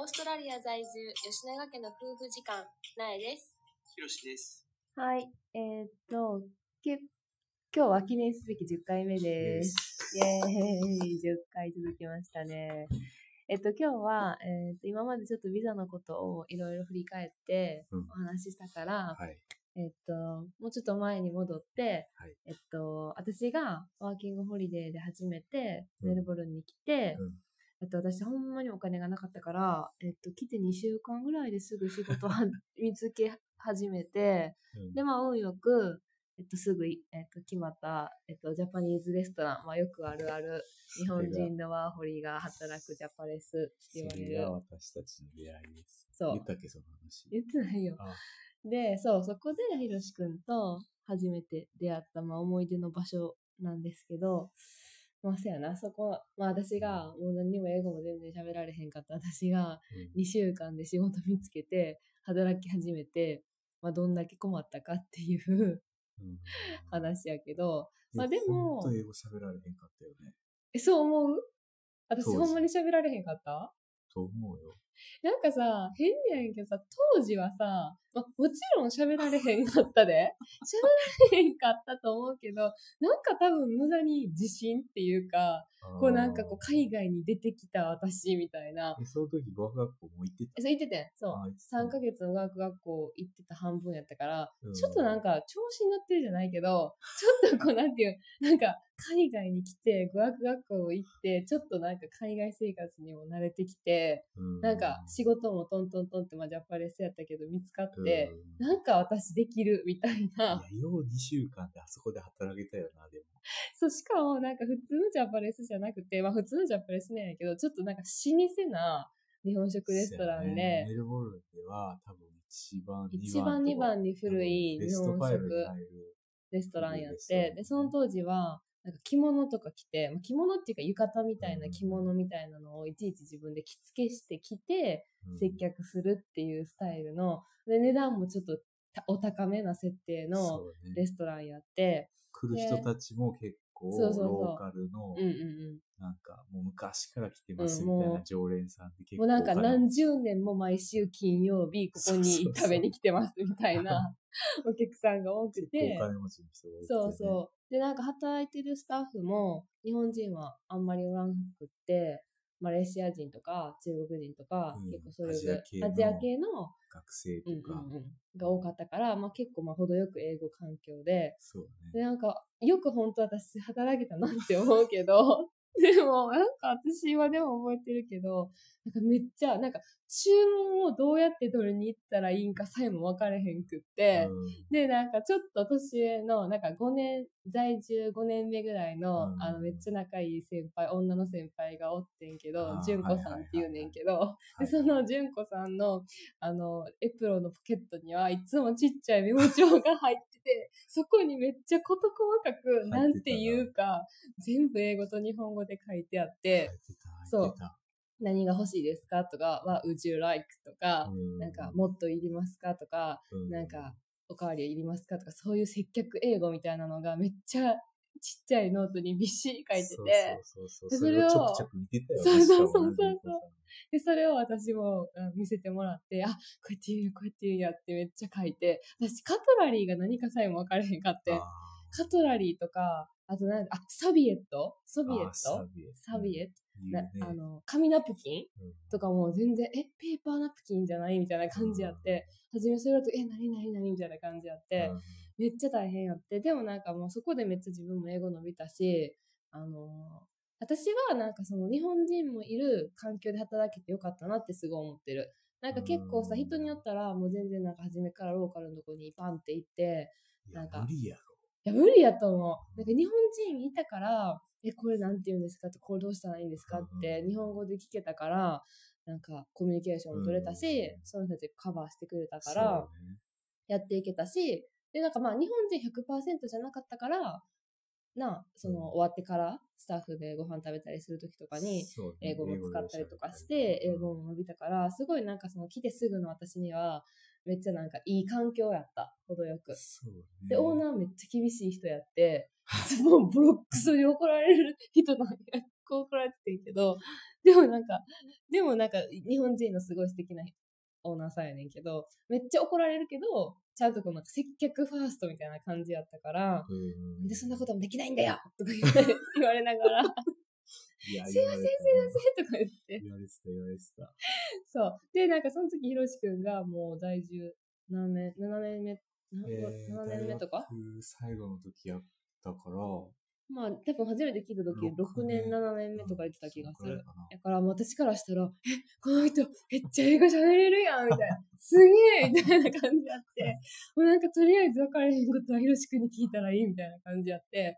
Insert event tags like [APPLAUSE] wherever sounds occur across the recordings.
オーストラリア在住、吉永家の夫婦時間、なえです。ひろしです。はい。えーっと、け今日は記念すべき10回目です。イェーイ !10 回続きましたね。えっと、今日は、えーっと、今までちょっとビザのことをいろいろ振り返ってうんお話ししたから、はい。えっと、もうちょっと前に戻って、はいえっと、私がワーキングホリデーで初めてうんメルボルンに来て、うんえっと、私ほんまにお金がなかったから、えっと、来て2週間ぐらいですぐ仕事は [LAUGHS] 見つけ始めて、うんで、まあ、運よく、えっと、すぐい、えっと、決まった、えっと、ジャパニーズレストラン、まあ、よくあるある、日本人のワーホリが働くジャパレスって言われるそれが。私たちの出会いです。そう言ったっけ、その話。言ってないよ。あで、そう、そこでひろしくんと初めて出会った、まあ、思い出の場所なんですけど、まあ、そうやな、そこ、まあ、私が、もう何にも英語も全然喋られへんかった。私が、うん。2週間で仕事見つけて、働き始めて、まあ、どんだけ困ったかっていううん。[LAUGHS] 話やけど、まあででもほんと英語喋られへんかったよね。え、そう思う？私ほんまに喋られへんかった？と思うよ。なんかさ、変やんけどさ、当時はさ、まあ、もちろん喋られへんかったで。[LAUGHS] 喋られへんかったと思うけど、なんか多分無駄に自信っていうか、こうなんかこう海外に出てきた私みたいな。え、その時語学学校も行ってえそう言ってて。んそう。あ言ってた。3ヶ月の語学学校行ってた半分やったから、うん。ちょっとなんか調子に乗ってるじゃないけど、ちょっとこうなんていう、なんか海外に来て語学学校行って、ちょっとなんか海外生活にも慣れてきて、たうなんか仕事もトントントンってまあジャパレスやったけど見つかって、うんなんか私できるみたいな。いや、よう2週間であそこで働けたよな、でも。そう、しかもなんか普通のジャパレスじゃなくて、まあ普通のジャパレスなんやけど、ちょっとなんか老舗な日本食レストランで、ねメルボルンでは多分一番、一番二番に古い日本5に食。レストランやって、で、その当時は、なんか着物とか着て、まあ着物っていうか浴衣みたいな着物みたいなのをいちいち自分で着付けして着て、うん。接客するっていうスタイルの、で、値段もちょっとたお高めな設定のレストランやって、来る人たちも結構そうそうそうローカルのうんうんうん。なんかもう昔から来てますうんみたいな常連さんって結構もうなんか何十年も毎週金曜日ここに食べに来てますみたいな [LAUGHS] お客さんが多く結て構お。金持ちの人が多くて、ね、そうそう。で、なんか働いてるスタッフも日本人はあんまりおらんくって、マレーシア人とか中国人とか、うん。結構それアジア系のアジア系の、学生とうんか、うんうん、が多かったから、まあ結構まあ程よく英語環境で、そうで、ねなんか、よく本当私働けたなって思うけど、[LAUGHS] でも、なんか私はでも覚えてるけど、なんかめっちゃ、なんか注文をどうやって取りに行ったらいいんかさえも分かれへんくって、うん。で、なんかちょっと年上の、なんか5年、在住5年目ぐらいの、うん。あの、めっちゃ仲いい先輩、女の先輩がおってんけど純子さんって言うねんけど、[LAUGHS] で、いその純子さんの、あの、エプロンのポケットにはいつもちっちゃいメモ帳が入ってて、[LAUGHS] そこにめっちゃ事細かく、ななんていうか、全部英語と日本語で書いてあって、そう何が欲しいですか？とか、は、would you like? とか、うん。なんか、もっといりますか？とか、うなんか、おかわりいりますか？とか、そういう接客英語みたいなのがめっちゃちっちゃいノートにびっしり書いてて、そうそうそうでそれをそれをちょくちょく見てたよねそうそうそうそう。で、それを私もあ見せてもらって、あ、こうやって言うんや、こうやって言うんやってめっちゃ書いて、私カトラリーが何かさえも分からへんかって、あカトラリーとか、あとなんあ、サビエット？ソービエット？サビエット。サビエット、な言うねあの、紙ナプキン？うん。とかも全然、え、ペーパーナプキンじゃない？みたいな感じやって、初めそれだと、え、なになになにみたいな感じやって、うん。めっちゃ大変やって、でもなんかもうそこでめっちゃ自分も英語伸びたし、あの私はなんかその日本人もいる環境で働けてよかったなってすごい思ってる。なんか結構さ、うん。人によったらもう全然なんか初めからローカルのとこにパンって行って、なんか無理やろいや、無理やと思う。なんか日本人いたから、え、これなんて言うんですか？って、これどうしたらいいんですか？って、日本語で聞けたから、なんかコミュニケーションも取れたし、うん。その人たちカバーしてくれたから、やっていけたし、で、なんかまあ日本人100%じゃなかったから、な、そのうん。終わってからスタッフでご飯食べたりするときとかに、英語も使ったりとかして、英語も伸びたから、すごいなんかその来てすぐの私には、めっちゃなんかいい環境やった、程よく。ね。で、オーナーめっちゃ厳しい人やって、[LAUGHS] もうボロックスに怒られる人なんや、こう怒られててんけど、でもなんか、でもなんか、日本人のすごい素敵なオーナーさんやねんけど、めっちゃ怒られるけど、ちゃんとこうなんか接客ファーストみたいな感じやったから、でそんなこともできないんだよとか言われながら、いやすいません、すいませんとか言って。言われてた、言われてた。そう。で、なんかその時、ひろしくんがもう在住何年、7年目、なえー7年目とか？最後の時やったから、まあ、多分初めて聞いた時、6年、7年目とか言ってた気がする。だから私からしたら、え、この人めっちゃ英語喋れるやんみたいな。すげえみたいな感じあって、もうなんかとりあえず分からへんことはひろしくんに聞いたらいいみたいな感じあって、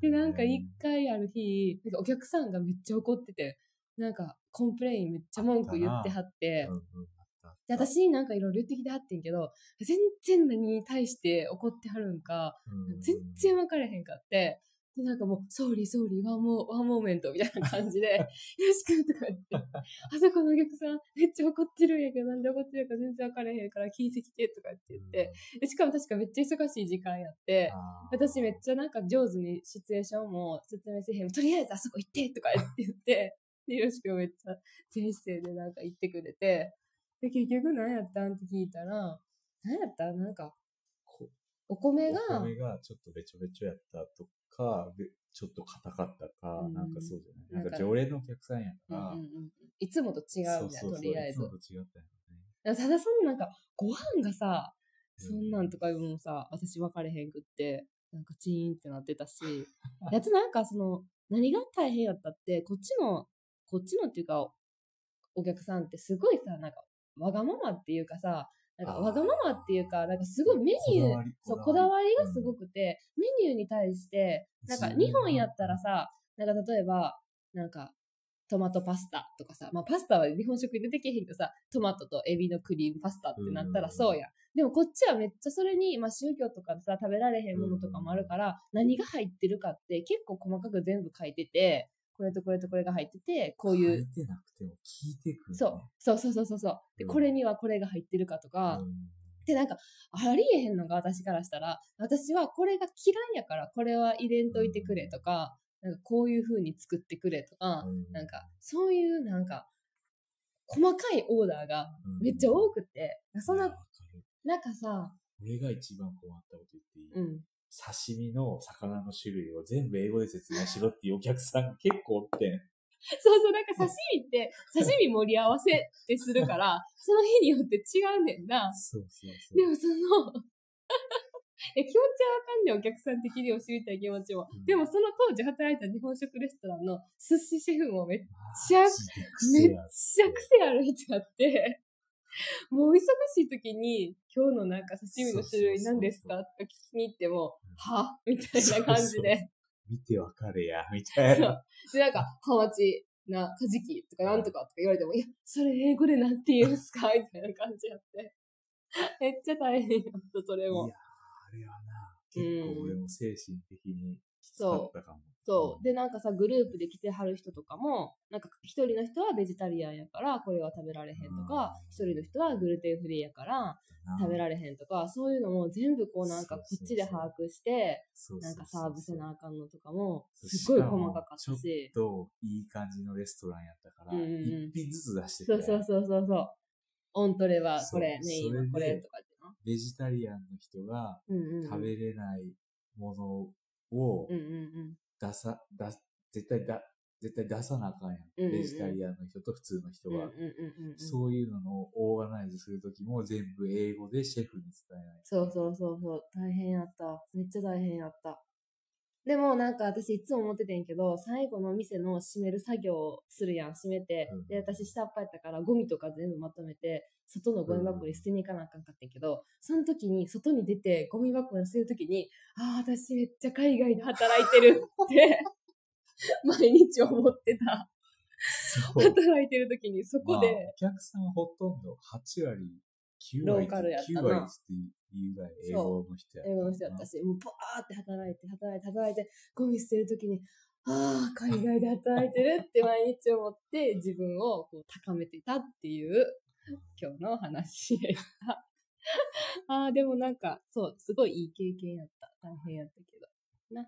で、なんか一回ある日、なんかお客さんがめっちゃ怒ってて、なんか complain めっちゃ文句言ってはって。で、私になんかいろいろ言ってきてはってんけど、全然何に対して怒ってはるんか、うん。全然分からへんかって、で、なんかもう、 sorry, sorry, one mo one moment みたいな感じで、[LAUGHS] ひろしくんとか言って、あそこのお客さんめっちゃ怒ってるんやけど、なんで怒ってるか全然分からへんから聞いてきてとかって言って、でしかも確かめっちゃ忙しい時間やって、私めっちゃなんか上手にシチュエーションも説明せえへん。とりあえずあそこ行ってとか言ってで、よろしくめっちゃ全姿勢でなんか言ってくれて、で、結局何やったんって聞いたら、何やったなんか、こお米が、お米がちょっとべちょべちょやったとか、でちょっと硬かったか、うんなんかそうじゃない？なんか常連のお客さんやうんから、うんうん、いつもと違うみたいな、そうそうそうとりあえずいつ。もと違ったよね。ただそのなんか、ご飯がさ、うんそんなんとかいうのもさ、私分かれへんくって、なんかチーンってなってたし、[LAUGHS] やつなんかその、何が大変やったって、こっちの、こっちのっていうか、お客さんってすごいさ、なんか、わがままっていうかさ、なんかわがままっていうか、なんかすごいメニューこだわり、そう、ここだわりりがすごくて、メニューに対して、なんか自分日本やったらさ、なんか例えば、なんか、トマトパスタとかさ、まあパスタは日本食に出てけへんけどさ、トマトとエビのクリームパスタってなったらうん。そうやん。でもこっちはめっちゃそれに、まあ宗教とかでさ、食べられへんものとかもあるから、何が入ってるかって結構細かく全部書いてて、これとこれとこれが入ってて、こうい、書いうてなくても聞いてくる、ね。そう、そうそうそうそうそう。で、うん。これにはこれが入ってるかとか、うん。で、なんか、ありえへんのが私からしたら、私はこれが嫌いやから、これは入れんといてくれとか、なんかこういう風に作ってくれとか、うん。なんか、そういうなんか、細かいオーダーがうん。めっちゃ多くて、そんななんかさ、俺が一番困ったこと言っていい、うん。刺身の魚の種類を全部英語で説明しろっていうお客さん結構おってん。そうそう、なんか刺身って、刺身盛り合わせってするから、[LAUGHS] その日によって違うねんな。そうそうそう。でもその、[LAUGHS] え気持ちはわかんねえ、お客さん的にも知りたい気持ちも。うんでもその当時働いた日本食レストランの寿司シェフもめっちゃめっちゃ癖ある人やって、[LAUGHS] もう忙しい時に、今日のなんか刺身の種類何ですか？とか聞きに行っても、は？みたいな感じで。見てわかれや、[LAUGHS] みたいそうな。で、なんか、ハマチな、カジキとかなんとかとか言われても、いや、それ英語でなんて言うんすか？[LAUGHS] みたいな感じやって。めっちゃ大変やった、それもいや。あれはな、結構俺も精神的にきつかったかも。そう。で、なんかさ、グループで来てはる人とかも、なんか一人の人はベジタリアンやから、これは食べられへんとか、一人の人はグルテンフリーやから、食べられへんとか、そういうのも全部こうなんかこっちで把握して、なんかサーブせなあかんのとかも、すっごい細かかったし。ちょっといい感じのレストランやったから、うんうん品ずつ出してて、そうそうそうそうそう。オントレはこれ、メインはこそれとかってな。ベジタリアンの人が。食べれないものをうんうんうん。出さ、出す絶対だ、絶対出さなあかんやん。うんうんうんベジタリアンの人と普通の人は。そういうのをオーガナイズするときも全部英語でシェフに伝えない。そうそうそうそう。大変やった。めっちゃ大変やった。でもなんか私いつも思っててんけど、最後の店の閉める作業をするやん、閉めてうん。で、私下っ端やったからゴミとか全部まとめて、外のゴミ箱に捨てに行かなあかんかったんけど、その時に外に出てゴミ箱に捨てる時に、ああ、私めっちゃ海外で働いてるって、[LAUGHS] 毎日思ってた。働いてる時にそこまあで、お客さんほとんど8割、9割、ローカルやったな9割って言うぐらい英語の人やった英語の人やったし、もうバーって働いて、働いて、働いて、ゴミ捨てるときに、ああ、海外で働いてるって毎日思って、[LAUGHS] 自分をこう高めてたっていう、今日の話でした。[LAUGHS] ああ、でもなんか、そう、すごいいい経験やった。大変やったけど。はい。